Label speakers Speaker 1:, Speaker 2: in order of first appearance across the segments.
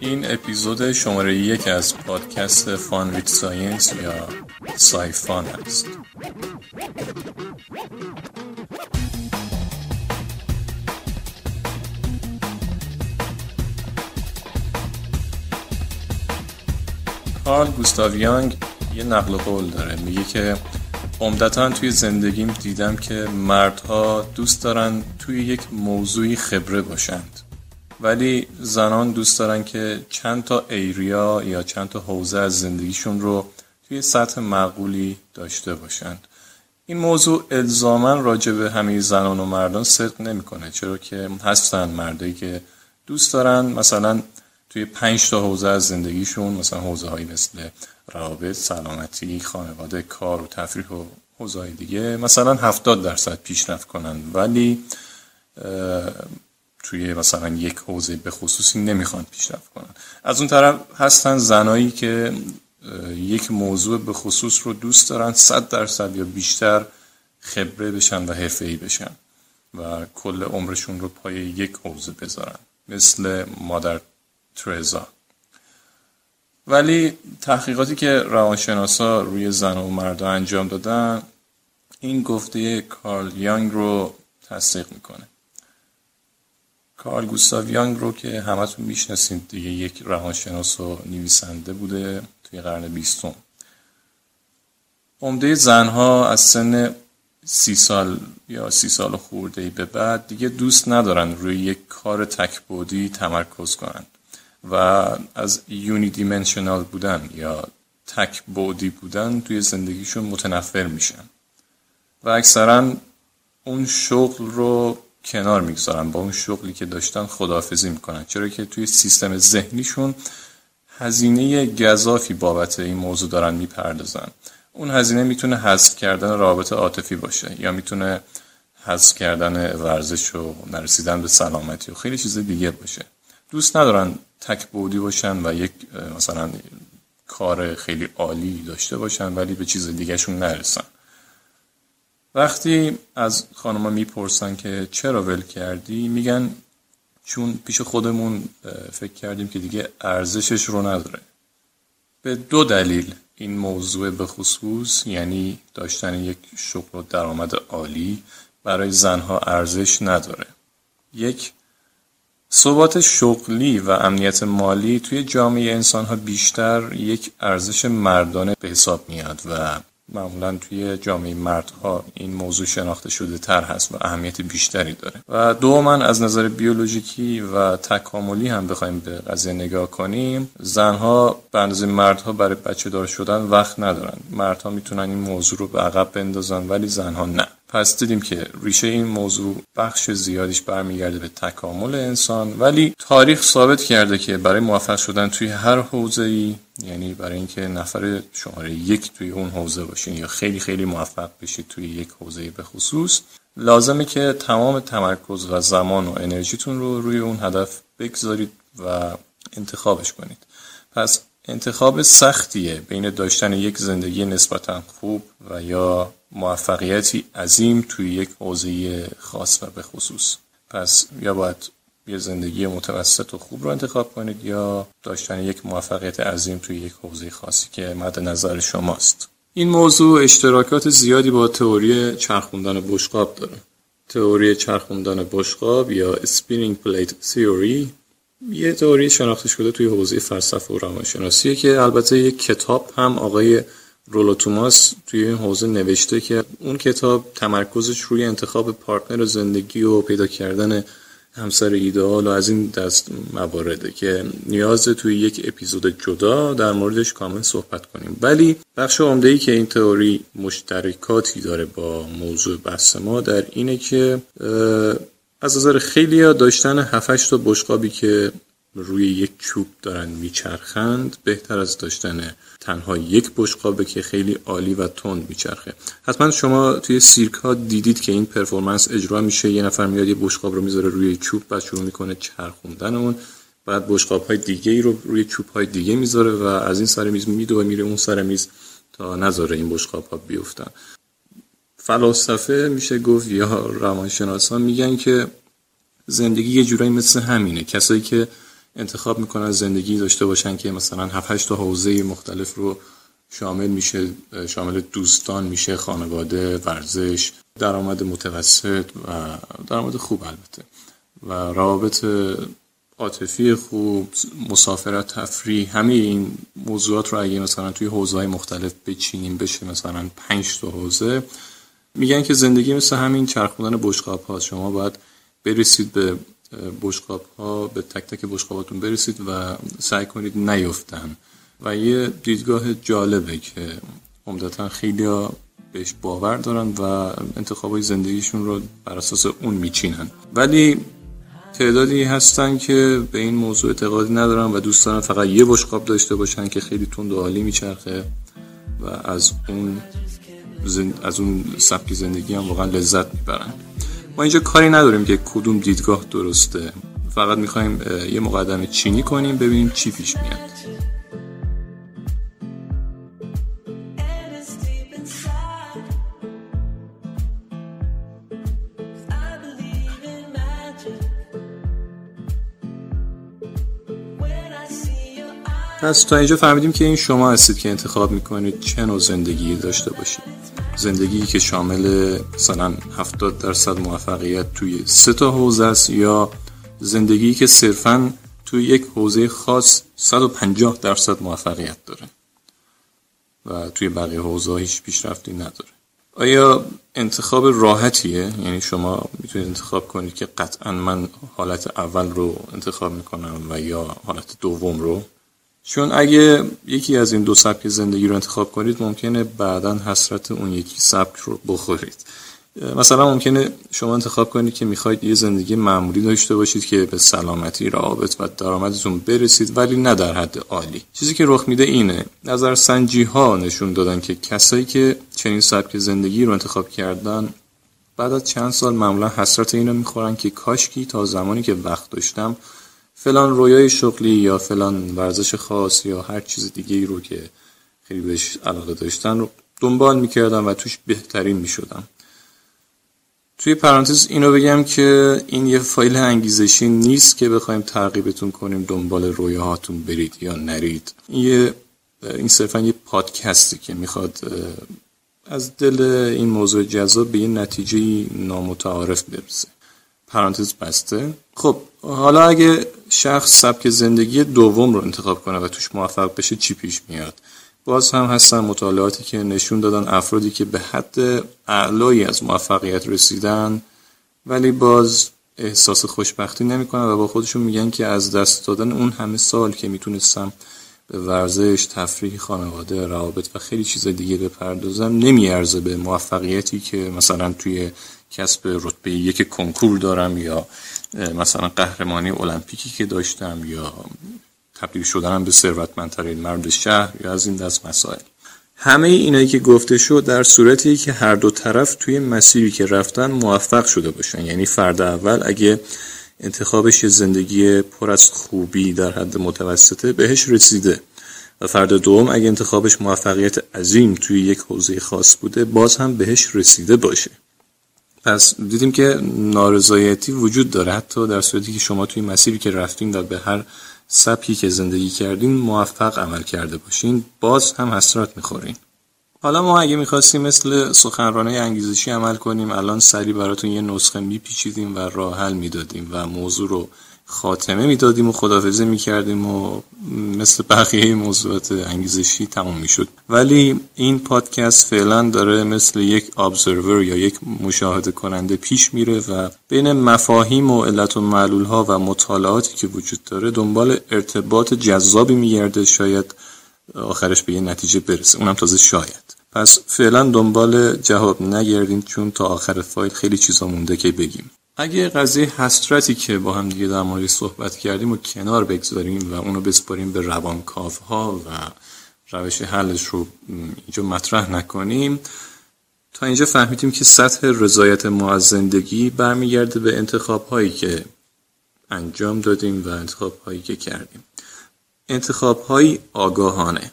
Speaker 1: این اپیزود شماره یک از پادکست فان ویت ساینس یا سایفان است. کارل گوستاو یانگ یه نقل قول داره. میگه که عمدتا توی زندگیم دیدم که مردها دوست دارن توی یک موضوعی خبره باشند. ولی زنان دوست دارن که چند تا ایریا یا چند تا حوزه از زندگیشون رو توی سطح معقولی داشته باشند این موضوع الزاما راجع به همه زنان و مردان صدق نمی‌کنه چرا که هستن مردایی که دوست دارن. مثلا توی پنج تا حوزه از زندگیشون مثلا حوزه هایی مثل روابط، سلامتی، خانواده، کار و تفریح و حوزه های دیگه مثلا 70 درصد پیشرفت کنن. ولی توی مثلا یک حوزه به خصوصی نمی‌خوان پیشرفت کنن. از اون طرف هستن زنایی که یک موضوع به خصوص رو دوست دارن 100 درصد یا بیشتر خبره بشن و ای بشن و کل عمرشون رو پای یک حوزه بذارن مثل مادر ترزا. ولی تحقیقاتی که روانشناسا روی زن و مردا انجام دادن این گفته کارل یانگ رو تصدیق می‌کنه. کارل گوستاو یانگ رو که همتون می‌شناسید دیگه یک روانشناس و نویسنده بوده توی قرن بیستم. عمده زنها از سن سی سال یا سی سال خورده به بعد دیگه دوست ندارن روی یک کار تکبودی تمرکز کنند و از یونی دیمنشنال بودن یا تک بودی بودن توی زندگیشون متنفر میشن. و اکثرا اون شغل رو کنار می‌گذارن با اون شغلی که داشتن خداحافظی می‌کنن. چرا که توی سیستم ذهنیشون هزینه گذافی بابت این موضوع دارن می‌پردازن. اون هزینه می‌تونه حذف کردن رابطه عاطفی باشه یا می‌تونه حذف کردن ورزش و نرسیدن به سلامتی و خیلی چیز دیگه باشه. دوست ندارن تک بودی باشن و یک مثلا کار خیلی عالی داشته باشن ولی به چیز دیگهشون نرسن. وقتی از خانما می‌پرسن که چرا ول کردی میگن چون پیش خودمون فکر کردیم که دیگه ارزشش رو نداره. به دو دلیل این موضوع به خصوص یعنی داشتن یک شغل و درآمد عالی برای زنها ارزش نداره. یک ثبات شغلی و امنیت مالی توی جامعه انسان ها بیشتر یک ارزش مردانه به حساب میاد و معمولا توی جامعه مردها این موضوع شناخته شده تر هست و اهمیت بیشتری داره. و دوما از نظر بیولوژیکی و تکاملی هم بخوایم به قضیه نگاه کنیم زنها به اندازه مردها برای بچه دار شدن وقت ندارن. مردها می‌تونن این موضوع رو به عقب بندازن ولی زنها نه. پس دیدیم که ریشه این موضوع بخش زیادیش برمیگرده به تکامل انسان ولی تاریخ ثابت کرده که برای موفق شدن توی هر حوزه ای یعنی برای اینکه نفر شماره یک توی اون حوزه باشین یا خیلی خیلی موفق بشید توی یک حوزه به خصوص لازمه که تمام تمرکز و زمان و انرژیتون رو روی اون هدف بگذارید و انتخابش کنید. پس انتخاب سختیه بین داشتن یک زندگی نسبتا خوب و یا موفقیتی عظیم توی یک حوزه خاص و به خصوص. پس یا باید یه زندگی متوسط و خوب رو انتخاب کنید یا داشتن یک موفقیت عظیم توی یک حوزه خاصی که مد نظر شماست. این موضوع اشتراکات زیادی با تئوری چرخوندن بشقاب داره. تئوری چرخوندن بشقاب یا spinning plate theory یه تئوری شناخته شده توی حوزه فلسفه و روانشناسیه که البته یک کتاب هم آقای رولو توماس توی این حوزه نوشته که اون کتاب تمرکزش روی انتخاب پارتنر زندگی و پیدا کردن همسر ایدئال و از این دست موارده که نیاز توی یک اپیزود جدا در موردش کامل صحبت کنیم. ولی بخش عمده ای که این تئوری مشترکاتی داره با موضوع بحث ما در اینه که از نظر خیلی ها داشتن 7 تا بشقابی که روی یک چوب دارن میچرخند بهتر از داشتن تنها یک بشقابه که خیلی عالی و تند میچرخه. حتما شما توی سیرک ها دیدید که این پرفورمنس اجرا میشه. یه نفر میاد یه بشقاب رو می‌ذاره روی چوب بعد شروع می‌کنه چرخوندن اون. بعد بشقاب های دیگه ای رو روی چوب های دیگه می‌ذاره و از این سر میز میدو و میره اون سر میز تا نذاره این بشقاب ها بیفتن. فلاسفه میشه گفت یا روانشناسان میگن که زندگی یه جورایی مثل همینه. کسایی که انتخاب می‌کنن زندگی داشته باشن که مثلا 7 تا حوزه مختلف رو شامل میشه شامل دوستان میشه خانواده ورزش درآمد متوسط و درآمد خوب البته. و روابط عاطفی خوب مسافرت تفریح همه این موضوعات رو اگه مثلا توی حوزه های مختلف بچینیم بشه مثلا پنج تا حوزه میگن که زندگی مثل همین چرخوندن بشقاب هاست شما باید برسید به بشقاب ها به تک تک بشقاباتون برسید و سعی کنید نیفتن. و یه دیدگاه جالبه که عمدتا خیلی ها بهش باور دارن و انتخاب های زندگیشون رو بر اساس اون میچینن. ولی تعدادی هستن که به این موضوع اعتقادی ندارن و دوست دارن فقط یه بشقاب داشته باشن که خیلی تند و عالی میچرخه و از اون از اون سبک زندگی هم واقعا لذت می‌برن. ما اینجا کاری نداریم که کدوم دیدگاه درسته. فقط می‌خوایم یه مقدمه چینی کنیم ببینیم چی پیش میاد. پس تا اینجا فهمیدیم که این شما هستید که انتخاب می‌کنید چه نوع زندگی داشته باشید. زندگی که شامل مثلا 70 درصد موفقیت توی سه تا حوزه است یا زندگی که صرفا توی یک حوزه خاص 150 درصد موفقیت داره و توی بقیه حوزه هیچ پیشرفتی نداره. آیا انتخاب راحتیه؟ یعنی شما می‌تونید انتخاب کنید که قطعا من حالت اول رو انتخاب می‌کنم و یا حالت دوم رو؟ چون اگه یکی از این دو سبک زندگی رو انتخاب کنید ممکنه بعدا حسرت اون یکی سبک رو بخورید. مثلا ممکنه شما انتخاب کنید که می‌خواید یه زندگی معمولی داشته باشید که به سلامتی روابط و درآمدتون برسید ولی نه در حد عالی. چیزی که رخ میده اینه نظر سنجی ها نشون دادن که کسایی که چنین سبک زندگی رو انتخاب کردن بعد از چند سال معمولا حسرت اینو می‌خورن که کاشکی تا زمانی که وقت داشتم فلان رویای شغلی یا فلان ورزش خاص یا هر چیز دیگه ای رو که خیلی بهش علاقه داشتن رو دنبال می‌کردم و توش بهترین می‌شدم. توی پرانتز اینو بگم که این یه فایل انگیزشی نیست که بخوایم ترغیبتون کنیم دنبال رویاهاتون برید یا نرید. این یه این صرفا یه پادکستی که می‌خواد از دل این موضوع جذاب به یه نتیجه نامتعارف برسه پرانتز بسته. خب حالا اگه شخص سبک زندگی دوم رو انتخاب کنه و توش موفق بشه چی پیش میاد؟ باز هم هستن مطالعاتی که نشون دادن افرادی که به حد اعلایی از موفقیت رسیدن ولی باز احساس خوشبختی نمی‌کنن و با خودشون میگن که از دست دادن اون همه سال که می‌تونستم به ورزش، تفریح خانواده، روابط و خیلی چیز دیگه بپردازم نمیارزه به موفقیتی که مثلا توی کسب رتبه یک کنکور دارم یا مثلا قهرمانی المپیکی که داشتم یا تبدیل شدنم به ثروتمندترین مرد شهر یا از این دست مسائل. همه اینایی که گفته شد در صورتی که هر دو طرف توی مسیری که رفتن موفق شده باشن. یعنی فرد اول اگه انتخابش زندگی پر از خوبی در حد متوسطه بهش رسیده و فرد دوم اگه انتخابش موفقیت عظیم توی یک حوزه خاص بوده باز هم بهش رسیده باشه. پس دیدیم که نارضایتی وجود داره. حتی در صورتی که شما توی مسیری که رفتین و به هر سبکی که زندگی کردین موفق عمل کرده باشین باز هم حسرت می‌خورین. حالا ما اگه می‌خواستیم مثل سخنرانه انگیزشی عمل کنیم الان سری براتون یه نسخه میپیچیدیم و راه حل می‌دادیم و موضوع رو خاتمه می‌دادیم و خدافزه می‌کردیم و مثل بقیه موضوعات انگیزشی تموم می‌شد. ولی این پادکست فعلا داره مثل یک ابزرور یا یک مشاهده کننده پیش میره و بین مفاهیم و علت و معلول ها و مطالعاتی که وجود داره دنبال ارتباط جذابی میگرده. شاید آخرش به یه نتیجه برسه. اونم تازه شاید. پس فعلا دنبال جواب نگردیم چون تا آخر فایل خیلی چیزا مونده که بگیم. اگه قضیه حسرتی که با هم دیگه در مورد صحبت کردیم و کنار بگذاریم و اونو بسپاریم به روانکاف ها و روش حلش رو اینجا مطرح نکنیم تا اینجا فهمیدیم که سطح رضایت ما از زندگی برمیگرده به انتخاب هایی که انجام دادیم و انتخاب هایی که کردیم. انتخاب هایی آگاهانه.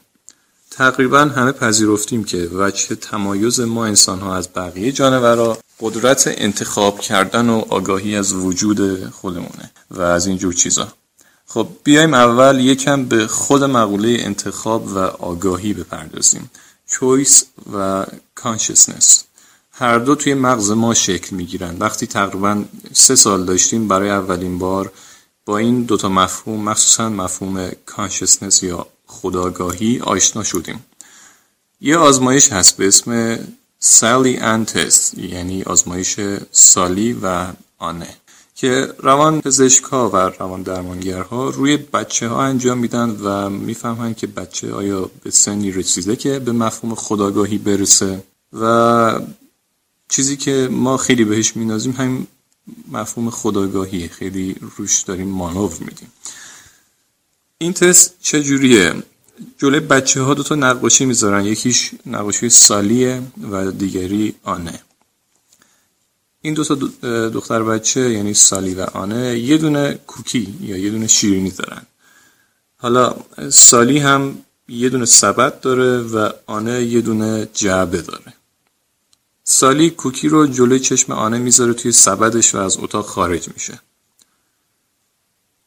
Speaker 1: تقریبا همه پذیرفتیم که وجه تمایز ما انسان ها از بقیه جانورا قدرت انتخاب کردن و آگاهی از وجود خودمونه و از اینجور چیزا. خب بیایم اول یکم به خود مقوله انتخاب و آگاهی بپردازیم. Choice و consciousness. هر دو توی مغز ما شکل می‌گیرن. وقتی تقریبا سه سال داشتیم برای اولین بار با این دوتا مفهوم مخصوصا مفهوم consciousness یا خداگاهی آشنا شدیم. یه آزمایش هست به اسم سالی ان تست یعنی آزمایش سالی و آنه که روان پزشکا و روان درمانگرها روی بچه ها انجام میدن و می‌فهمن که بچه آیا به سنی رسیده که به مفهوم خداگاهی برسه. و چیزی که ما خیلی بهش مینازیم همین مفهوم خداگاهی خیلی روش داریم مانور میدیم. این تست چجوریه؟ جلوی بچه ها دوتا نقاشی می‌ذارن. یکیش نقاشی سالیه و دیگری آنه. این دو تا دختر بچه یعنی سالی و آنه یه دونه کوکی یا یه دونه شیرینی دارن. حالا سالی هم یه دونه سبد داره و آنه یه دونه جعبه داره. سالی کوکی رو جلوی چشم آنه می‌ذاره توی سبدش و از اتاق خارج میشه.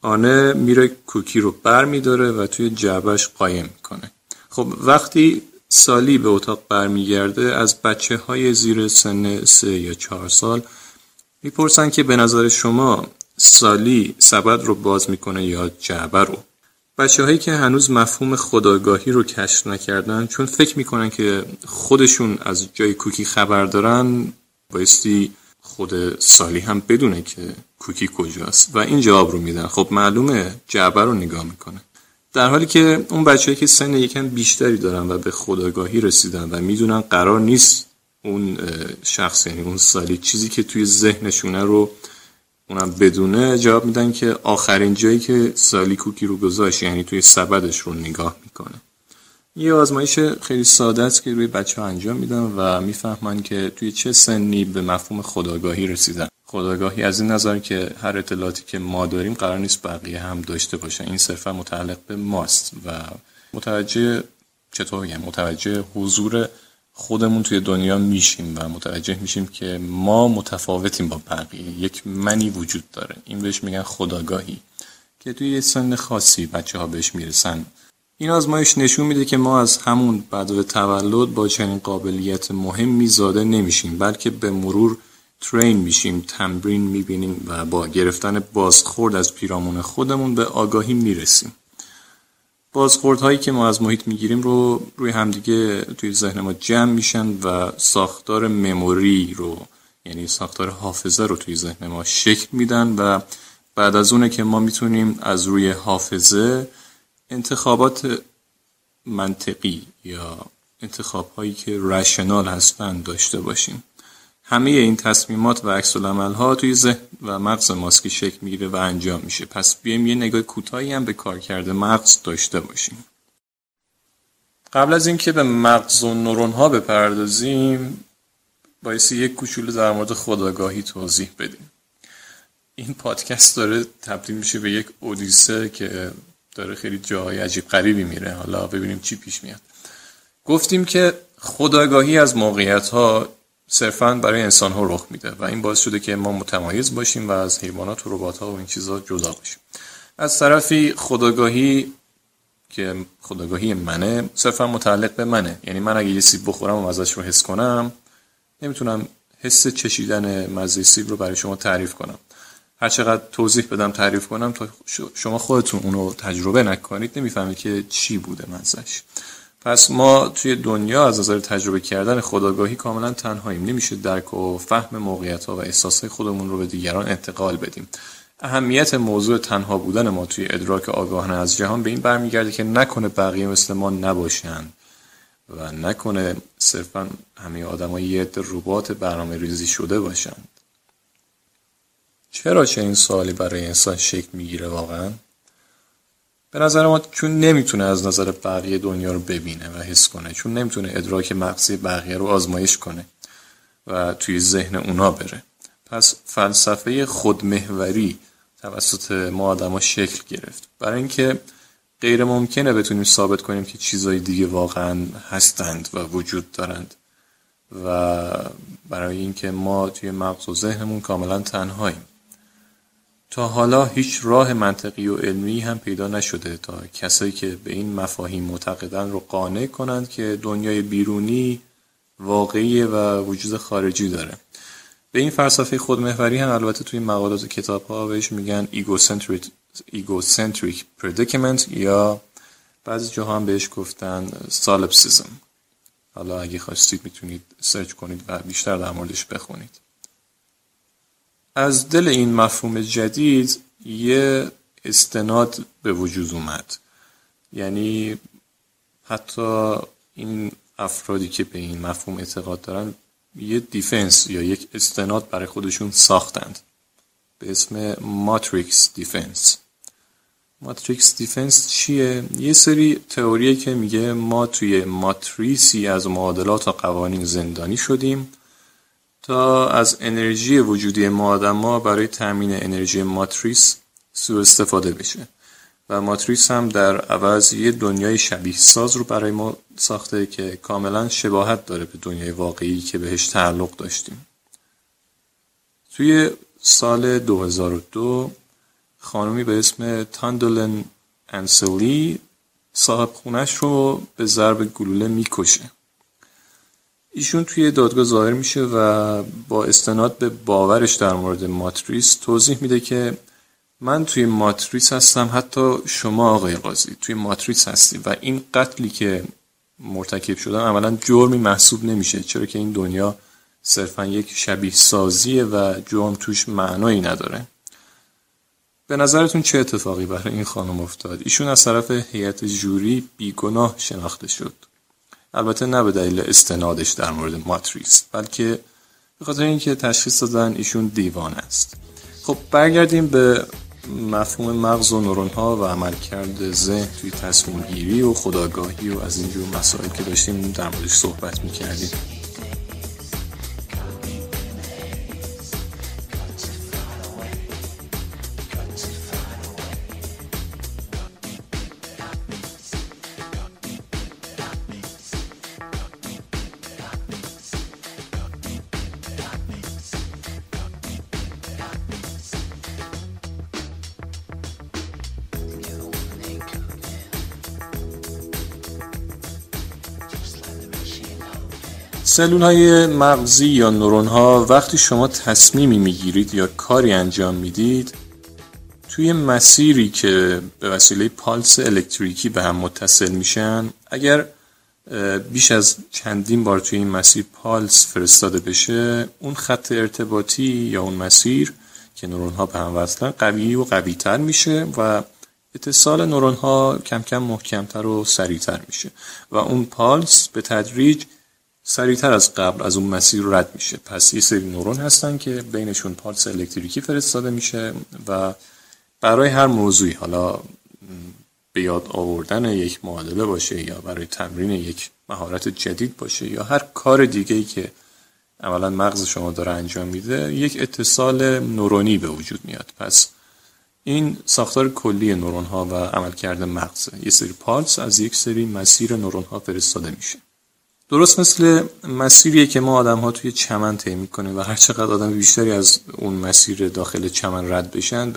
Speaker 1: آنه میره کوکی رو بر میداره و توی جعبش قایم می‌کنه. خب وقتی سالی به اتاق برمیگرده از بچه های زیر سن سه یا چهار سال می‌پرسن که به نظر شما سالی سبد رو باز می‌کنه یا جعبه رو؟ بچه هایی که هنوز مفهوم خداگاهی رو کشف نکردن چون فکر می‌کنن که خودشون از جای کوکی خبر دارن بایستی خود سالی هم بدونه که کوکی کجاست و این جواب رو میدن. خب معلومه جعبه رو نگاه می‌کنه. در حالی که اون بچه‌ای که سن یکم بیشتری دارن و به خداگاهی رسیدن و می‌دونن قرار نیست اون شخص یعنی اون سالی چیزی که توی ذهنشونه رو اونم بدونه جواب میدن که آخرین جایی که سالی کوکی رو گذاشت یعنی توی سبدش رو نگاه می‌کنه. یه آزمایش خیلی ساده است که روی بچه ها انجام میدن و می‌فهمن که توی چه سنی به مفهوم خداگاهی رسیدن. خداگاهی. از این نظر که هر اطلاعاتی که ما داریم قرار نیست بقیه هم داشته باشن. این صرفا متعلق به ماست و متوجه چطور بگم متوجه حضور خودمون توی دنیا میشیم و متوجه میشیم که ما متفاوتیم با بقیه. یک منی وجود داره. این بهش میگن خداگاهی که توی یه سن خاصی بچه ها بهش می‌رسن. این آزمایش نشون میده که ما از همون بعد تولد با چنین قابلیت مهمی زاده نمیشیم بلکه به مرور ترین میشیم تمرین می‌بینیم و با گرفتن بازخورد از پیرامون خودمون به آگاهی می‌رسیم. بازخوردهایی که ما از محیط می‌گیریم رو روی همدیگه توی ذهن ما جمع میشن و ساختار مموری رو یعنی ساختار حافظه رو توی ذهن ما شکل میدن و بعد از اونه که ما می‌تونیم از روی حافظه انتخابات منطقی یا انتخاب هایی که رشنال هستن داشته باشیم. همه این تصمیمات و عکس ها توی ذهن و مغز ماسکی شکل می‌گیره و انجام میشه. پس بیایم یه نگاه کوتاهی هم به کار کرده مغز داشته باشیم. قبل از اینکه به مغز و نورون ها بپردازیم بایستی یک کوچولو در مورد خداگاهی توضیح بدیم. این پادکست داره تبدیل میشه به یک اودیسه که داره خیلی جاهای عجیب غریبی میره. حالا ببینیم چی پیش میاد. گفتیم که خداگاهی از موقعیت ها صرفا برای انسان ها رخ میده و این باعث شده که ما متمایز باشیم و از حیوانات و ربات ها و این چیزا جدا باشیم از طرفی خداگاهی که خداگاهی منه صرفا متعلق به منه. یعنی من اگه یه سیب بخورم و مزهش رو حس کنم نمی‌تونم حس چشیدن مزه سیب رو برای شما تعریف کنم. هر چقدر توضیح بدم تعریف کنم تا شما خودتون اونو تجربه نکنید نمی‌فهمید که چی بوده مزهش پس ما توی دنیا از نظر تجربه کردن خداگاهی کاملا تنهاییم. نمیشه درک و فهم موقعیت ها و احساسات خودمون رو به دیگران انتقال بدیم. اهمیت موضوع تنها بودن ما توی ادراک آگاهانه از جهان به این برمیگرده که نکنه بقیه مثل ما نباشن و نکنه صرفا همه آدم یه ربات برنامه ریزی شده باشند چرا چنین سوالی برای انسان شکل می‌گیره واقعا؟ به نظر ما چون نمی‌تونه از نظر بقیه دنیا رو ببینه و حس کنه چون نمی‌تونه ادراک مغزی بقیه رو آزمایش کنه و توی ذهن اونا بره. پس فلسفه خودمهوری توسط ما آدما شکل گرفت. برای اینکه غیر ممکنه بتونیم ثابت کنیم که چیزای دیگه واقعا هستند و وجود دارند و برای اینکه ما توی مغز و ذهنمون کاملا تنهاییم. تا حالا هیچ راه منطقی و علمی هم پیدا نشده تا کسایی که به این مفاهیم معتقدن رو قانع کنند که دنیای بیرونی واقعی و وجود خارجی داره. به این فلسفه خودمحوری هم البته توی مقالات و کتاب ها بهش میگن egocentric predicament یا بعضی جاها هم بهش گفتن سالپسیزم حالا اگه خواستید می‌تونید سرچ کنید و بیشتر در موردش بخونید. از دل این مفهوم جدید یه استناد به وجود اومد. یعنی حتی این افرادی که به این مفهوم اعتقاد دارن یه defense یا یک استناد برای خودشون ساختند. به اسم Matrix Defense Matrix Defense چیه؟ یه سری تئوریه که میگه ما توی ماتریسی از معادلات و قوانین زندانی شدیم. تا از انرژی وجودی ما آدم برای تامین انرژی ماتریس سوء استفاده بشه. و ماتریس هم در عوض یه دنیای شبیه ساز رو برای ما ساخته که کاملا شباهت داره به دنیای واقعی که بهش تعلق داشتیم. توی سال 2002 خانمی به اسم تاندولن انسلی صاحب خونش رو به ضرب گلوله می‌کشه. ایشون توی دادگاه ظاهر میشه و با استناد به باورش در مورد ماتریس توضیح میده که من توی ماتریس هستم حتی شما آقای قاضی توی ماتریس هستی و این قتلی که مرتکب شدن اولا جرمی محسوب نمیشه. چرا که این دنیا صرفا یک شبیه سازیه و جرم توش معنایی نداره. به نظرتون چه اتفاقی برای این خانم افتاد؟ ایشون از طرف هیئت جوری بیگناه شناخته شد. البته نه به دلیل استنادش در مورد ماتریس بلکه به خاطر اینکه تشخیص دادن ایشون دیوان است. خب برگردیم به مفهوم مغز و نورون ها و عملکرد ذهن توی تصمیم گیری و خداگاهی و از اینجور مسائل که داشتیم در موردش صحبت می‌کردیم. سلول های مغزی یا نورون ها وقتی شما تصمیمی می‌گیرید یا کاری انجام می‌دید توی مسیری که به وسیله پالس الکتریکی به هم متصل میشن اگر بیش از چندین بار توی این مسیر پالس فرستاده بشه اون خط ارتباطی یا اون مسیر که نورون ها به هم وصلن قوی و قوی تر میشه و اتصال نورون ها کم کم محکمتر و سریعتر میشه. و اون پالس به تدریج سریعتر از قبل از اون مسیر رد میشه. پس یه سری نورون هستن که بینشون پالس الکتریکی فرستاده میشه و برای هر موضوعی حالا به یاد آوردن یک معادله باشه یا برای تمرین یک مهارت جدید باشه یا هر کار دیگه ای که اولا مغز شما داره انجام میده یک اتصال نورونی به وجود میاد. پس این ساختار کلی نورون ها و عملکرد مغزه یه سری پالس از یک سری مسیر نورون ها فرستاده میشه. درست مثل مسیریه که ما آدم ها توی چمن طی می‌کنیم و هر چقدر آدم بیشتری از اون مسیر داخل چمن رد بشن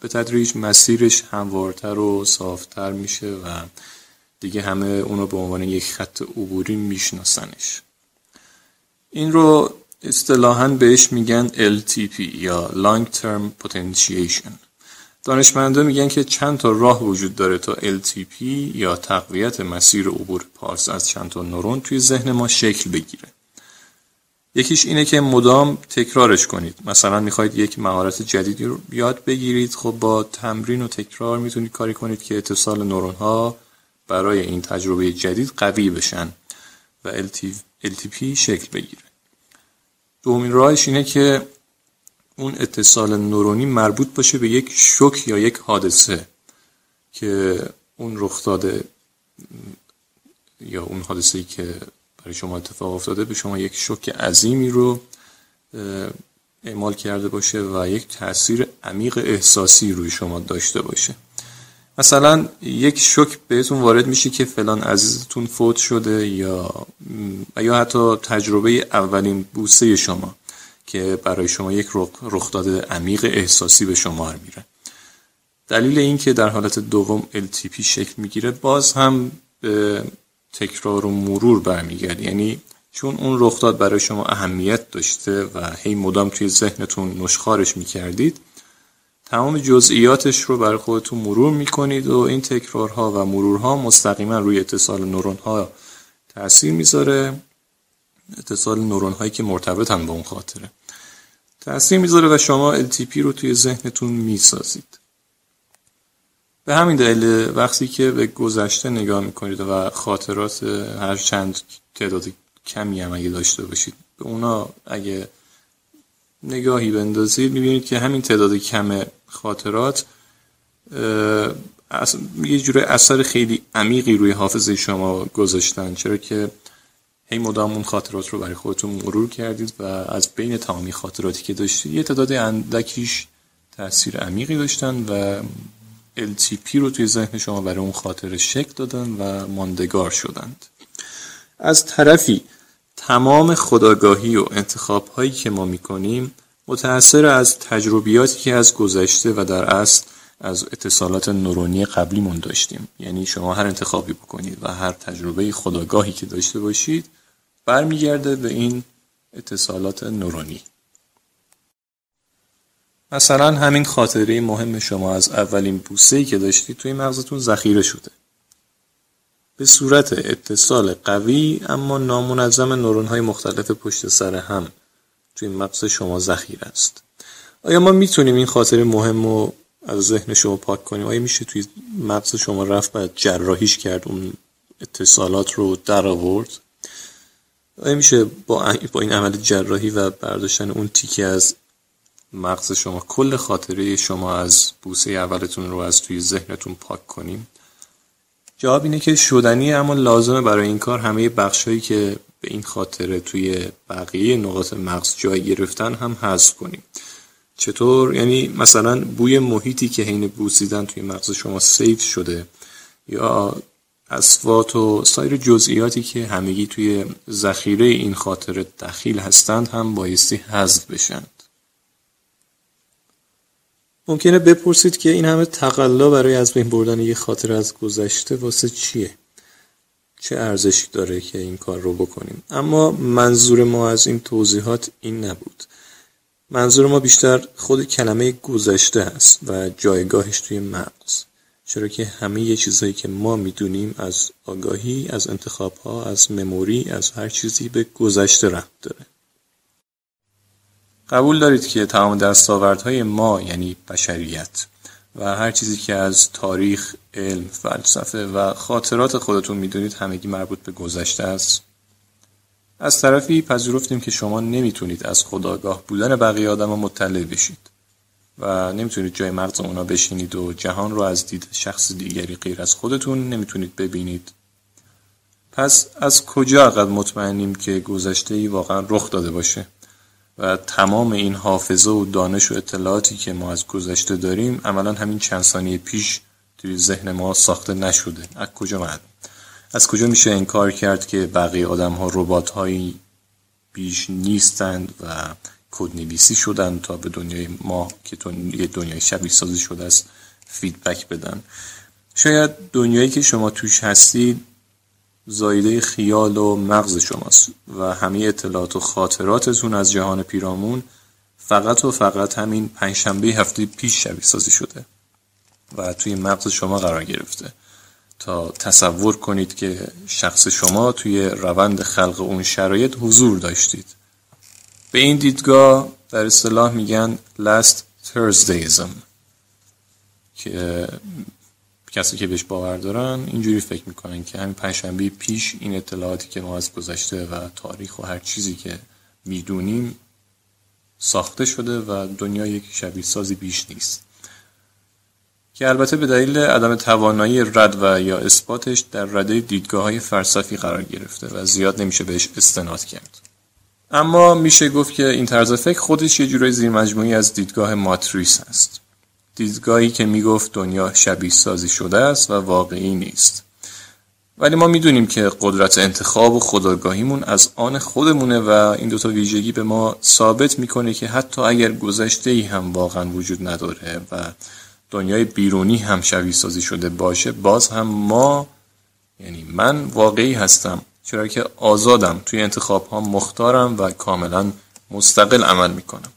Speaker 1: به تدریج مسیرش هموارتر و صافتر میشه و دیگه همه اونو به عنوان یک خط عبوری میشناسنش. این رو اصطلاحا بهش میگن LTP یا Long Term Potentiation. دانشمندان میگن که چند تا راه وجود داره تا LTP یا تقویت مسیر عبور پارس از چند تا نورون توی ذهن ما شکل بگیره. یکیش اینه که مدام تکرارش کنید. مثلا می‌خواید یک مهارت جدیدی رو یاد بگیرید. خب با تمرین و تکرار می‌تونید کاری کنید که اتصال نورون ها برای این تجربه جدید قوی بشن و LTP شکل بگیره. دومین راهش اینه که اون اتصال نورونی مربوط باشه به یک شوک یا یک حادثه که اون رخ داده یا اون حادثه ای که برای شما اتفاق افتاده به شما یک شوک عظیمی رو اعمال کرده باشه و یک تاثیر عمیق احساسی روی شما داشته باشه. مثلا یک شک بهتون وارد میشه که فلان عزیزتون فوت شده یا یا حتی تجربه اولین بوسه شما. که برای شما یک رخداد عمیق احساسی به شما میره. دلیل این که در حالت دوم LTP شکل می‌گیره باز هم به تکرار و مرور برمیگرد یعنی چون اون رخداد برای شما اهمیت داشته و هی مدام توی ذهنتون نشخارش می‌کردید تمام جزئیاتش رو برای خودتون مرور می‌کنید و این تکرارها و مرورها مستقیما روی اتصال نورون ها تاثیر می‌ذاره. اتصال نورون هایی که مرتبطن با اون خاطره. تاثیر می‌ذاره و شما LTP رو توی ذهنتون می‌سازید. به همین دلیل وقتی که به گذشته نگاه می‌کنید و خاطرات هر چند تعداد کمی هم اگه داشته باشید به اونا اگه نگاهی بندازید می‌بینید که همین تعداد کم خاطرات یه جوره اثر خیلی عمیقی روی حافظه شما گذاشتن. چرا که هی مدام اون خاطرات رو برای خودتون مرور کردید و از بین تمامی خاطراتی که داشتید یه تعداد اندکیش تاثیر عمیقی داشتن و LTP رو توی ذهن شما برای اون خاطر شکل دادن و ماندگار شدند. از طرفی تمام خداگاهی و انتخاب هایی که ما می‌کنیم متأثر از تجربیاتی که از گذشته و در اصل از اتصالات نورونی قبلیمون داشتیم. یعنی شما هر انتخابی بکنید و هر تجربه خداگاهی که داشته باشید برمیگرده به این اتصالات نورونی. مثلا همین خاطره مهم شما از اولین بوسه که داشتید توی مغزتون ذخیره شده. به صورت اتصال قوی اما نامنظم نورون های مختلف پشت سر هم توی مغز شما ذخیره است. آیا ما می‌تونیم این خاطره مهم رو از ذهن شما پاک کنیم؟ آیا میشه توی مغز شما رفت و جراحیش کرد اون اتصالات رو در آورد آیا میشه با این عمل جراحی و برداشتن اون تیکه از مغز شما. کل خاطره شما از بوسه اولتون رو از توی ذهنتون پاک کنیم. جواب اینه که شدنی اما لازمه برای این کار. همه بخشهایی که به این خاطره توی بقیه نقاط مغز جای گرفتن هم حذف کنیم. چطور؟ یعنی مثلا بوی محیطی که حین بوسیدن توی مغز شما سیف شده یا اسوات و سایر جزئیاتی که همگی توی ذخیره این خاطره دخیل هستند هم بایستی حذف بشن ممکنه بپرسید که این همه تقلا برای از بین بردن یه خاطر از گذشته واسه چیه؟ چه ارزشی داره که این کار رو بکنیم؟ اما منظور ما از این توضیحات این نبود. منظور ما بیشتر خود کلمه گذشته هست و جایگاهش توی مغز. چرا که همه چیزهایی که ما می‌دونیم از آگاهی از انتخاب ها از مموری از هر چیزی به گذشته رفت داره قبول دارید که تمام دستاوردهای ما یعنی بشریت و هر چیزی که از تاریخ، علم، فلسفه و خاطرات خودتون می‌دونید همگی مربوط به گذشته است. از طرفی پذیرفتیم که شما نمی‌تونید از خداگاه بودن بقیه آدم مطلع بشید و نمی‌تونید جای مغز اونا بشینید و جهان رو از دید شخص دیگری غیر از خودتون نمی‌تونید ببینید. پس از کجا عقد مطمئنیم که گذشته ای واقعا رخ داده باشه؟ و تمام این حافظه و دانش و اطلاعاتی که ما از گذشته داریم عملا همین چند ثانیه پیش توی ذهن ما ساخته نشده از کجا معلوم از کجا میشه انکار کرد که بقیه آدم ها ربات هایی بیش نیستند و کدنویسی شدن تا به دنیای ما که یه دنیای شبیه سازی شده است فیدبک بدن. شاید دنیایی که شما توش هستید زایده خیال و مغز شماست و همه اطلاعات و خاطراتتون از جهان پیرامون فقط و فقط همین پنجشنبه هفته پیش شبیه سازی شده و توی مغز شما قرار گرفته. تا تصور کنید که شخص شما توی روند خلق اون شرایط حضور داشتید. به این دیدگاه در اصطلاح میگن last Thursdayism که کسی که بهش باور دارن اینجوری فکر می‌کنن که همین پنجشنبه پیش این اطلاعاتی که ما از گذشته و تاریخ و هر چیزی که می‌دونیم ساخته شده و دنیا یک شبیه سازی بیش نیست. که البته به دلیل عدم توانایی رد و یا اثباتش در رده دیدگاه های فلسفی قرار گرفته و زیاد نمیشه بهش استناد کرد. اما میشه گفت که این طرز فکر خودش یه جورای زیر مجموعی از دیدگاه ماتریس هست دیدگاهی که می‌گفت دنیا شبیه سازی شده است و واقعی نیست. ولی ما می‌دونیم که قدرت انتخاب و خداگاهیمون از آن خودمونه و این دوتا ویژگی به ما ثابت می‌کنه که حتی اگر گذشته ای هم واقعا وجود نداره و دنیای بیرونی هم شبیه سازی شده باشه باز هم ما یعنی من واقعی هستم. چرا که آزادم. توی انتخاب ها مختارم و کاملا مستقل عمل می‌کنم.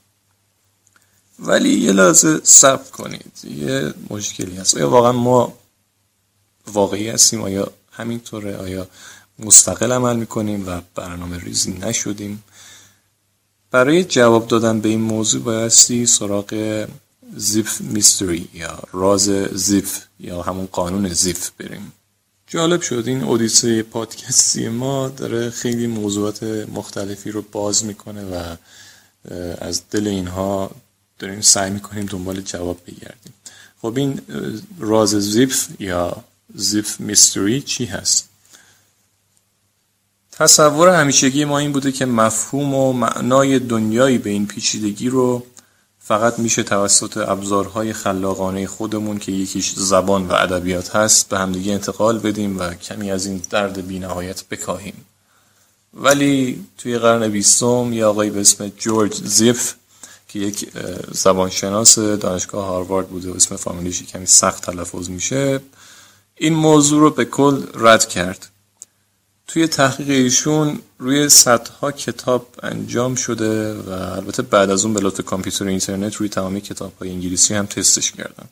Speaker 1: ولی یه لحظه صبر کنید. یه مشکلی هست. آیا واقعا ما واقعی هستیم؟ آیا همینطوره؟ آیا مستقل عمل می‌کنیم و برنامه ریزی نشدیم؟ برای جواب دادن به این موضوع بایستی سراغ زیف میستری یا راز زیف یا همون قانون زیف بریم. جالب شد. این اودیسه پادکستی ما داره خیلی موضوعات مختلفی رو باز می‌کنه و از دل اینها داریم سعی می‌کنیم دنبال جواب بگردیم. خب این راز زیف یا زیف میستری چی هست؟ تصور همیشگی ما این بوده که مفهوم و معنای دنیایی به این پیچیدگی رو فقط میشه توسط ابزارهای خلاقانه خودمون که یکیش زبان و ادبیات هست به همدیگه انتقال بدیم و کمی از این درد بینهایت بکاهیم. ولی توی قرن بیستم یه آقایی به اسم جورج زیف که یک زبانشناس دانشگاه هاروارد بوده و اسم فامیلیش کمی سخت تلفظ میشه این موضوع رو به کل رد کرد. توی تحقیق ایشون روی صدها کتاب انجام شده و البته بعد از اون به لطف کامپیوتر اینترنت روی تمامی کتاب های انگلیسی هم تستش کردن.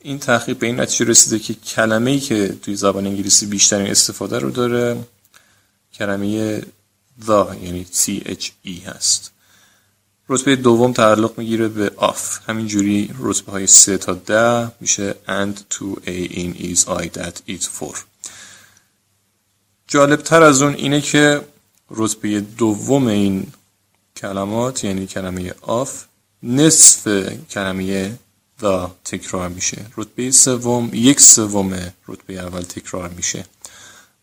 Speaker 1: این تحقیق به این نتیجه رسیده که کلمه ای که توی زبان انگلیسی بیشترین استفاده رو داره کلمه the یعنی T-H-E هست. رتبه دوم تعلق می‌گیره به of همینجوری رتبه های سه تا ده میشه and to a in is I that it for. جالب تر از اون اینه که رتبه دوم این کلمات یعنی کلمه of نصف کلمه the تکرار میشه. رتبه سوم یک سوم رتبه اول تکرار میشه.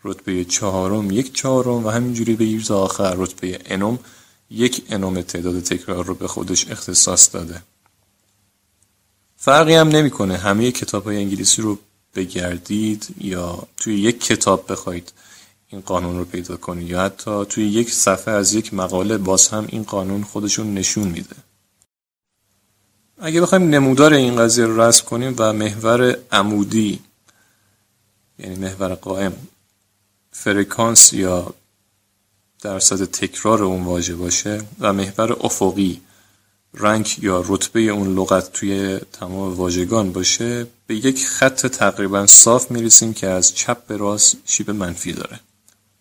Speaker 1: رتبه چهارم یک چهارم و همینجوری به تا آخر رتبه انم یک انوم تعداد تکرار رو به خودش اختصاص داده. فرقی هم نمی‌کنه. همه کتاب های انگلیسی رو بگردید یا توی یک کتاب بخواید این قانون رو پیدا کنید یا حتی توی یک صفحه از یک مقاله باز هم این قانون خودشون نشون میده. اگه بخوایم نمودار این قضیه رو رسم کنیم و محور عمودی یعنی محور قائم فرکانس یا درصد تکرار اون واژه باشه و محور افقی رنگ یا رتبه اون لغت توی تمام واژگان باشه به یک خط تقریبا صاف می‌رسیم که از چپ به راست شیب منفی داره.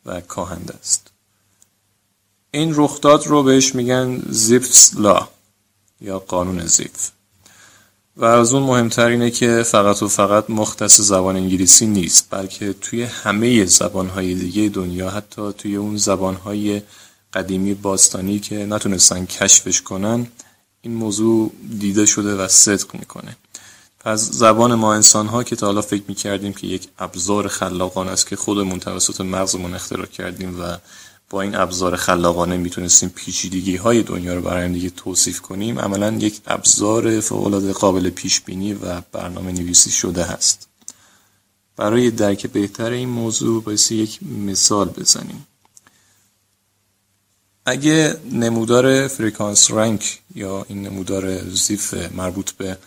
Speaker 1: و کاهنده است. این رخداد رو بهش میگن زیفس لا یا قانون زیف و از اون مهمتر اینه که فقط و فقط مختص زبان انگلیسی نیست بلکه توی همه زبانهای دیگه دنیا حتی توی اون زبانهای قدیمی باستانی که نتونستن کشفش کنن این موضوع دیده شده و صدق می‌کنه. پس زبان ما انسان ها که تا حالا فکر می‌کردیم که یک ابزار خلاقانه است که خودمون توسط مغزمون اختراع کردیم و با این ابزار خلاقانه می‌تونستیم پیچیدگی های دنیا رو برای دیگه توصیف کنیم عملا یک ابزار فوق قابل پیش بینی و برنامه نویسی شده هست. برای درک بهتر این موضوع باید یک مثال بزنیم. اگه نمودار فریکانس رنک یا این نمودار زیف مربوط به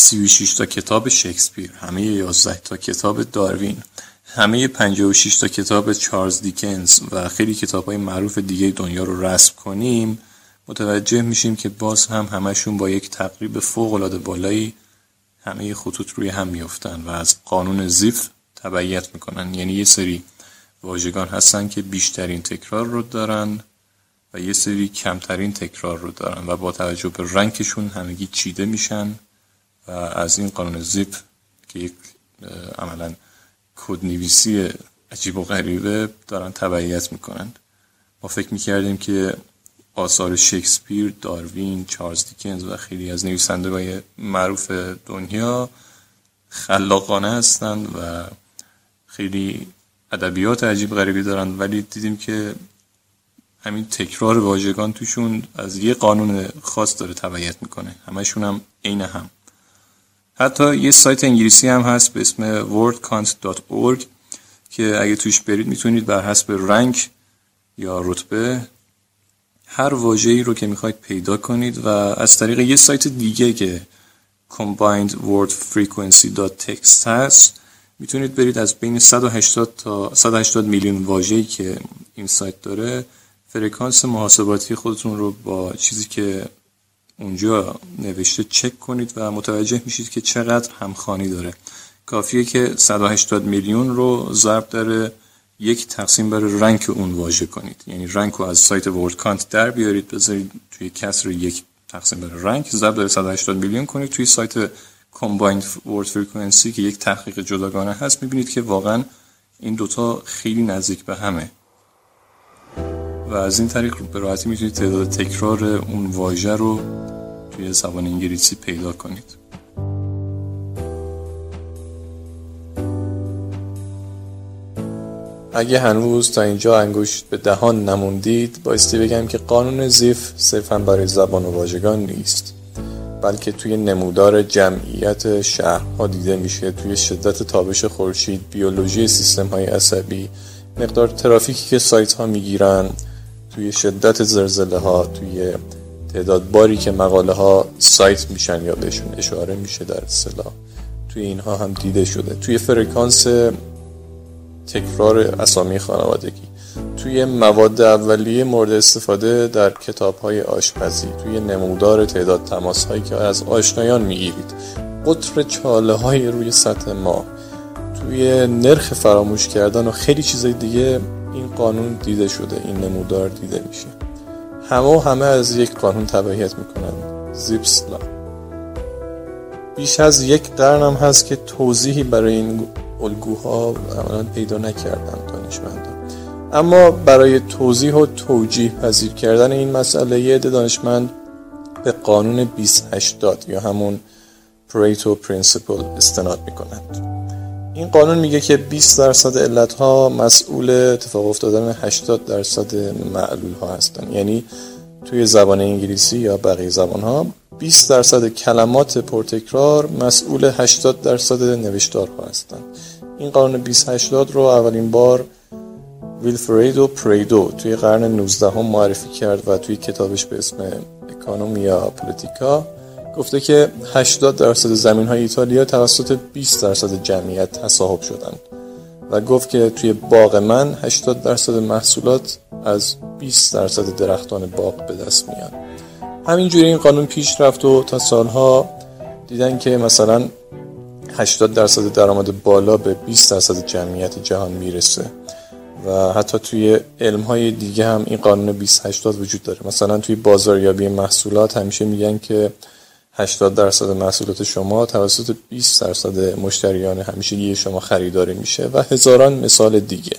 Speaker 1: 36 تا کتاب شکسپیر همه 11 تا کتاب داروین همه 56 تا کتاب چارلز دیکنز و خیلی کتاب های معروف دیگه دنیا رو رسم کنیم متوجه میشیم که باز هم همشون با یک تقریب فوق العاده بالایی همه خطوط روی هم میفتن و از قانون زیف تبعیت می‌کنن. یعنی یه سری واژگان هستن که بیشترین تکرار رو دارن و یه سری کمترین تکرار رو دارن و با توجه به رنگشون همگی چیده میشن. و از این قانون زیپ که یک عملا کدنویسی عجیب و غریبه دارن تبعیت می‌کنن. ما فکر می‌کردیم که آثار شکسپیر، داروین، چارلز دیکنز و خیلی از نویسنده های معروف دنیا خلاقانه هستند و خیلی ادبیات عجیب غریبی دارن ولی دیدیم که همین تکرار واژگان توشون از یه قانون خاص داره تبعیت می‌کنه. همشون هم عین هم. حتی یه سایت انگلیسی هم هست به اسم wordcount.org که اگه توش برید می‌تونید بر حسب رنگ یا رتبه هر واژه‌ای رو که می‌خواید پیدا کنید و از طریق یه سایت دیگه که combined word frequency.txt هست می‌تونید برید از بین 180 تا 180 میلیون واژه‌ای که این سایت داره. فرکانس محاسباتی خودتون رو با چیزی که اونجا نوشته چک کنید و متوجه میشید که چقدر همخانی داره. کافیه که 180 میلیون رو ضرب داره یک تقسیم بر رنگ اون واژه کنید. یعنی رنگ رو از سایت ورد کانت در بیارید بذارید توی کسر یک تقسیم بر رنگ ضرب داره 180 میلیون کنید. توی سایت کامبایند ورد فرکانسی که یک تحقیق جداگانه هست می‌بینید که واقعا این دوتا خیلی نزدیک به همه. و از این طریق به راحتی می‌تونید تعداد تکرار اون واژه رو توی زبان انگلیسی پیدا کنید. اگه هنوز تا اینجا انگشت به دهان نموندید بایستی بگم که قانون زیف صرفا برای زبان و واژگان نیست بلکه توی نمودار جمعیت شهرها دیده میشه. توی شدت تابش خورشید بیولوژی سیستم های عصبی مقدار ترافیکی که سایت ها می‌گیرن توی شدت زلزله ها توی تعداد باری که مقاله ها سایت میشن یا بهشون اشاره میشه در اصطلاح توی اینها هم دیده شده. توی فرکانس تکرار اسامی خانوادگی توی مواد اولیه مورد استفاده در کتاب های آشپزی توی نمودار تعداد تماس هایی که از آشنایان می‌گیرید قطر چاله های روی سطح ما توی نرخ فراموش کردن و خیلی چیزای دیگه این قانون دیده شده این نمودار دیده میشه. همه و همه از یک قانون تبعیت می‌کنن. زیپس لا بیش از یک قرنم هست که توضیحی برای این الگوها عملا پیدا نکردن دانشمندان. اما برای توضیح و توجیه پذیر کردن این مسئله یه دانشمند به قانون 2080 یا همون Pareto principle استناد می‌کنند. این قانون میگه که 20 درصد علت ها مسئول اتفاق افتادن 80 درصد معلول ها هستن. یعنی توی زبان انگلیسی یا بقیه زبان ها 20 درصد کلمات پرتکرار مسئول 80 درصد نوشتارها هستند این قانون 2080 رو اولین بار ویلفردو پارتو توی قرن 19 هم معرفی کرد و توی کتابش به اسم اکانومیا پولیتیکا گفته که 80 درصد زمین های ایتالیا توسط 20 درصد جمعیت تصاحب شدند و گفت که توی باغ من 80 درصد محصولات از 20 درصد درختان باغ به دست میاد همینجوری این قانون پیش رفت و تا سالها دیدن که مثلا 80 درصد درآمد بالا به 20 درصد جمعیت جهان می‌رسه و حتی توی علم های دیگه هم این قانون 2080 وجود داره. مثلا توی بازاریابی محصولات همیشه میگن که 80 درصد محصولات شما توسط 20 درصد مشتریان همیشه شما خریداری میشه و هزاران مثال دیگه.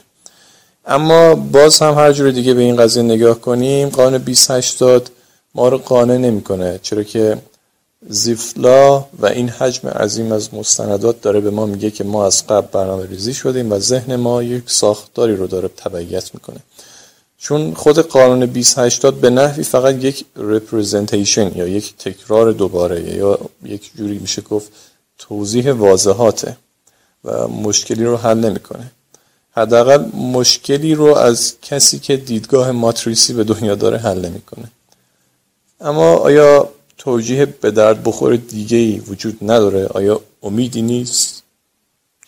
Speaker 1: اما باز هم هر جور دیگه به این قضیه نگاه کنیم قانون 2080 ما رو قانع نمی‌کنه چرا که زیفلا و این حجم عظیم از مستندات داره به ما میگه که ما از قبل برنامه ریزی شدیم و ذهن ما یک ساختاری رو داره تبعیت می‌کنه. چون خود قانون 2080 به نحوی فقط یک representation یا یک تکرار دوباره یا یک جوری میشه گفت توضیح واضحاته و مشکلی رو حل نمی‌کنه. حداقل مشکلی رو از کسی که دیدگاه ماتریسی به دنیا داره حل نمی‌کنه. اما آیا توجیه به درد بخور دیگه ای وجود نداره؟ آیا امیدی نیست؟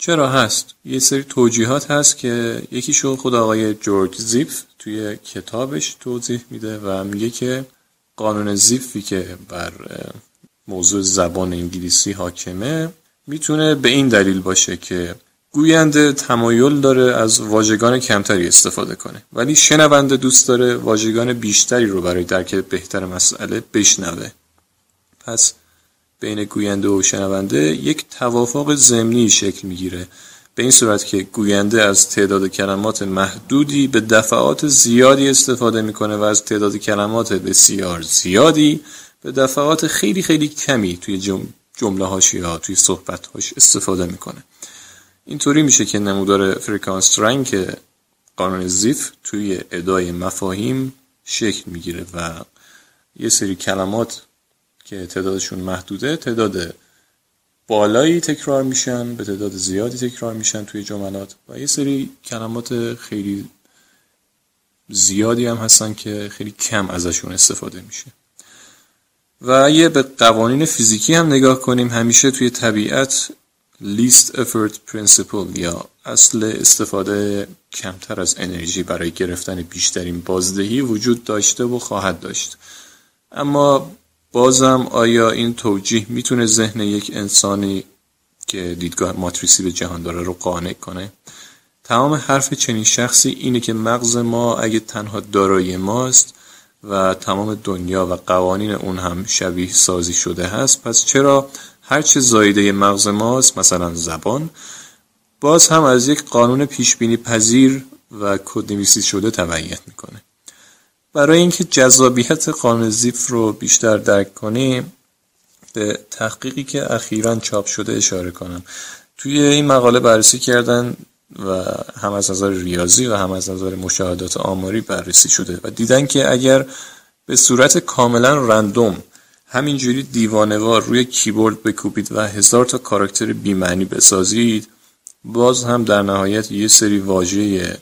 Speaker 1: چرا هست؟ یه سری توجیهات هست که یکیشو خود آقای جورج زیف توی کتابش توضیح میده و میگه که قانون زیفی که بر موضوع زبان انگلیسی حاکمه می‌تونه به این دلیل باشه که گوینده تمایل داره از واژگان کمتری استفاده کنه. ولی شنونده دوست داره واژگان بیشتری رو برای درک بهتر مسئله بشنوه. پس بین گوینده و شنونده یک توافق ضمنی شکل می‌گیره. به این صورت که گوینده از تعداد کلمات محدودی به دفعات زیادی استفاده می‌کنه و از تعداد کلمات بسیار زیادی به دفعات خیلی خیلی کمی توی جمله هاش یا توی صحبت هاش استفاده می‌کنه. اینطوری میشه که نمودار فرکانس رنگ قانون زیف توی ادای مفاهیم شکل می‌گیره و یه سری کلمات که تعدادشون محدوده تعداد بالایی تکرار میشن به تعداد زیادی تکرار میشن توی جملات و یه سری کلمات خیلی زیادی هم هستن که خیلی کم ازشون استفاده میشه. و اگه به قوانین فیزیکی هم نگاه کنیم همیشه توی طبیعت least effort principle یا اصل استفاده کمتر از انرژی برای گرفتن بیشترین بازدهی وجود داشته و خواهد داشت. اما بازم آیا این توجیه می‌تونه ذهن یک انسانی که دیدگاه ماتریسی به جهان داره رو قانع کنه؟ تمام حرف چنین شخصی اینه که مغز ما اگه تنها دارایی ماست و تمام دنیا و قوانین اون هم شبیه سازی شده هست پس چرا هرچه زایده مغز ماست مثلا زبان باز هم از یک قانون پیشبینی پذیر و کدنویسی شده تبعیت می‌کنه؟ برای اینکه جذابیت قانون زیف رو بیشتر درک کنیم به تحقیقی که اخیرا چاپ شده اشاره کنم. توی این مقاله بررسی کردن و هم از نظر ریاضی و هم از نظر مشاهدات آماری بررسی شده و دیدن که اگر به صورت کاملا رندوم همینجوری دیوانوار روی کیبورد بکوبید و هزار تا کاراکتر بیمعنی بسازید باز هم در نهایت یه سری واژه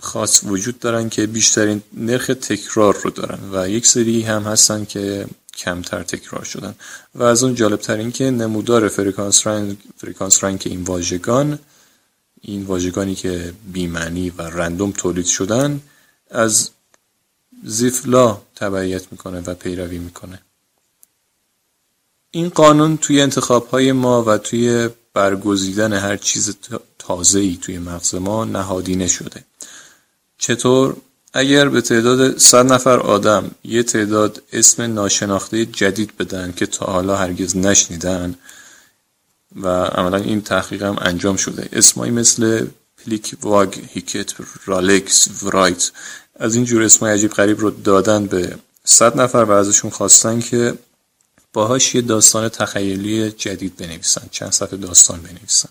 Speaker 1: خاص وجود دارن که بیشترین نرخ تکرار رو دارن و یک سری هم هستن که کمتر تکرار شدن. و از اون جالب تر این که نمودار فرکانس رنگ, فرکانس رنگ این واژگان این واژگانی که بیمعنی و رندوم تولید شدن از زیفلا تبعیت می‌کنه و پیروی می‌کنه. این قانون توی انتخاب های ما و توی برگزیدن هر چیز تازه‌ای توی مغز ما نهادینه شده. چطور؟ اگر به تعداد 100 نفر آدم یه تعداد اسم ناشناخته جدید بدن که تا حالا هرگز نشنیدن و عملا این تحقیق هم انجام شده. اسمایی مثل پلیک واگ هیکت رالکس ورایت از این جور اسمای عجیب غریب رو دادن به 100 نفر و ازشون خواستن که باهاش یه داستان تخیلی جدید بنویسن چند صفحه داستان بنویسن.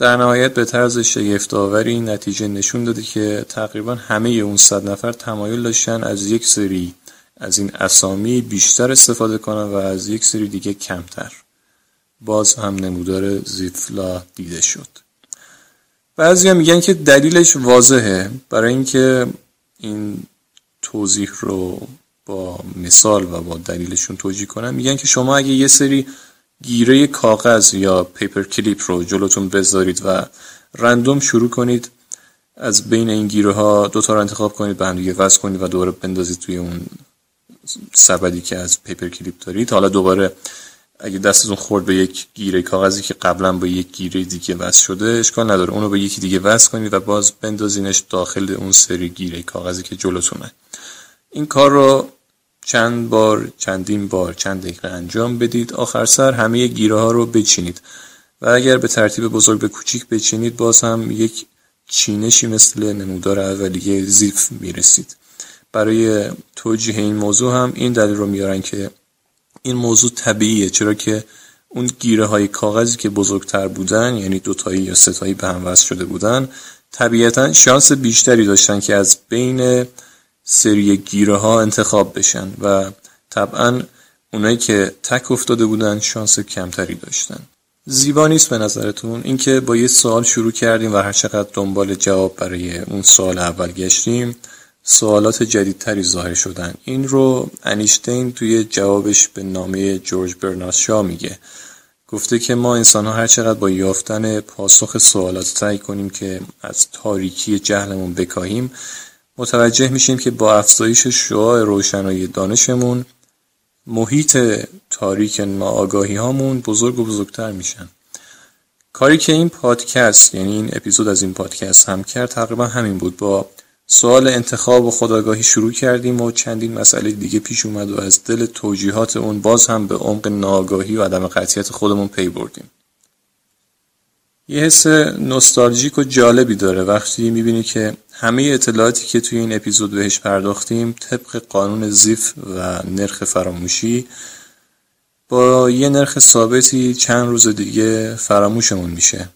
Speaker 1: در نهایت به طرز شگفتآوری نتیجه نشون داده که تقریبا همه اون صد نفر تمایل داشتن از یک سری از این اسامی بیشتر استفاده کنن و از یک سری دیگه کمتر. باز هم نمودار زیفلا دیده شد. بعضی میگن که دلیلش واضحه. برای اینکه این توضیح رو با مثال و با دلیلشون توجیه کنن میگن که شما اگه یه سری گیره کاغذ یا پیپر کلیپ رو جلوتون بذارید و رندوم شروع کنید. از بین این گیره ها دوتا رو انتخاب کنید به هم دیگه کنید و دوباره بندازید توی اون سبدی که از پیپر کلیپ دارید. حالا دوباره اگه دستتون خورد به یک گیره کاغذی که قبلا با یک گیره دیگه وصل شده اشکال نداره. اونو به یکی دیگه وصل کنید و باز بندازینش داخل اون سری گیره کاغذی که جلوتونه. این کار رو چند بار چندین بار چند دقیقه انجام بدید. آخر سر همه گیره ها رو بچینید. و اگر به ترتیب بزرگ به کوچیک بچینید باز هم یک چینشی مثل نمودار اولیه زیف می‌رسید. برای توجیه این موضوع هم این دلیل رو میارن که این موضوع طبیعیه. چرا که اون گیره های کاغذی که بزرگتر بودن یعنی دوتایی یا ستایی به هم وصل شده بودن طبیعتا شانس بیشتری داشتن که از بین سری گیره ها انتخاب بشن و طبعا اونایی که تک افتاده بودن شانس کمتری داشتن. زیبا نیست به نظرتون اینکه با یه سوال شروع کردیم و هر چقدر دنبال جواب برای اون سوال اول گشتیم سوالات جدیدتری ظاهر شدن. این رو انیشتین توی جوابش به نامه جورج برناس شا میگه. گفته که ما انسان ها هر چقدر با یافتن پاسخ سوالات سعی کنیم که از تاریکی جهلمون بکاهیم متوجه میشیم که با افزایش شعاع روشنایی دانشمون محیط تاریک ناآگاهی هامون بزرگ و بزرگتر میشن. کاری که این پادکست یعنی این اپیزود از این پادکست هم کرد تقریبا همین بود. با سوال انتخاب و خداگاهی شروع کردیم و چندین مسئله دیگه پیش اومد و از دل توجیهات اون باز هم به عمق ناآگاهی و عدم قطعیت خودمون پی بردیم. یه حس نوستالژیک و جالبی داره. وقتی می‌بینی که همه اطلاعاتی که توی این اپیزود بهش پرداختیم طبق قانون زیف و نرخ فراموشی با یه نرخ ثابتی چند روز دیگه فراموشمون میشه.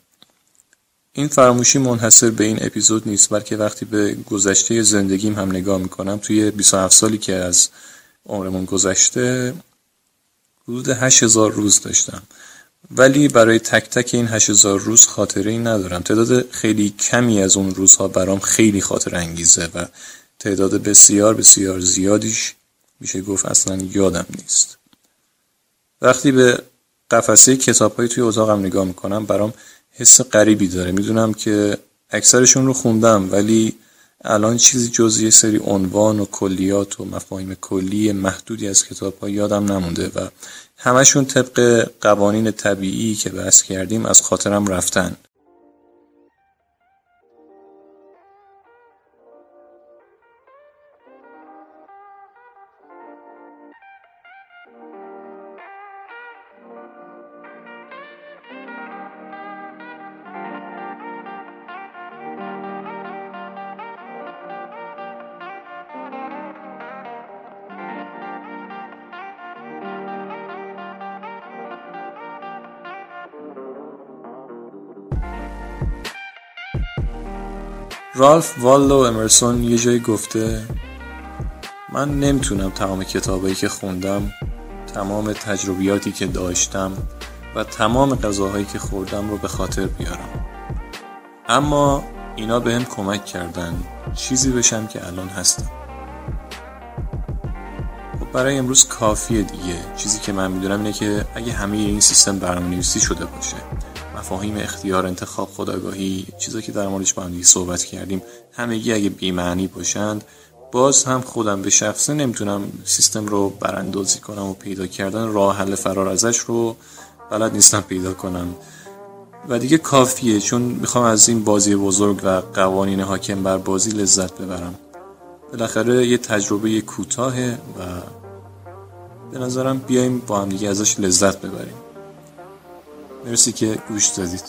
Speaker 1: این فراموشی منحصر به این اپیزود نیست بلکه وقتی به گذشته زندگیم هم نگاه می‌کنم توی 27 سالی که از عمرمون گذشته حدود 8000 روز داشتم. ولی برای تک تک این 8000 روز خاطره ای ندارم. تعداد خیلی کمی از اون روزها برام خیلی خاطر انگیزه و تعداد بسیار بسیار زیادیش میشه گفت اصلا یادم نیست. وقتی به قفسه کتاب توی اتاقم نگاه می‌کنم برام حس غریبی داره. می‌دونم که اکثرشون رو خوندم ولی الان چیزی جز یه سری عنوان و کلیات و مفاهیم کلی محدودی از کتاب ها یادم نمونده و همشون طبق قوانین طبیعی که بحث کردیم از خاطرم رفتن. رالف والدو امرسون یه جایی گفته من نمی‌تونم تمام کتابایی که خوندم تمام تجربیاتی که داشتم و تمام غذاهایی که خوردم رو به خاطر بیارم. اما اینا به هم کمک کردن چیزی بشم که الان هستم. خب برای امروز کافیه دیگه. چیزی که من می‌دونم اینه که اگه همه این سیستم برنامه نویسی شده باشه مفاهیم اختیار انتخاب خداگاهی چیزا که در موردش با هم صحبت کردیم همگی اگه بیمعنی باشند باز هم خودم به شخصه نمی‌تونم سیستم رو براندازی کنم و پیدا کردن راه حل فرار ازش رو بلد نیستم پیدا کنم. و دیگه کافیه چون می‌خوام از این بازی بزرگ و قوانین حاکم بر بازی لذت ببرم. بالاخره یه تجربه کوتاهه و به نظرم بیایم با هم دیگه ازش لذت ببریم. مرسی که گوش دادید.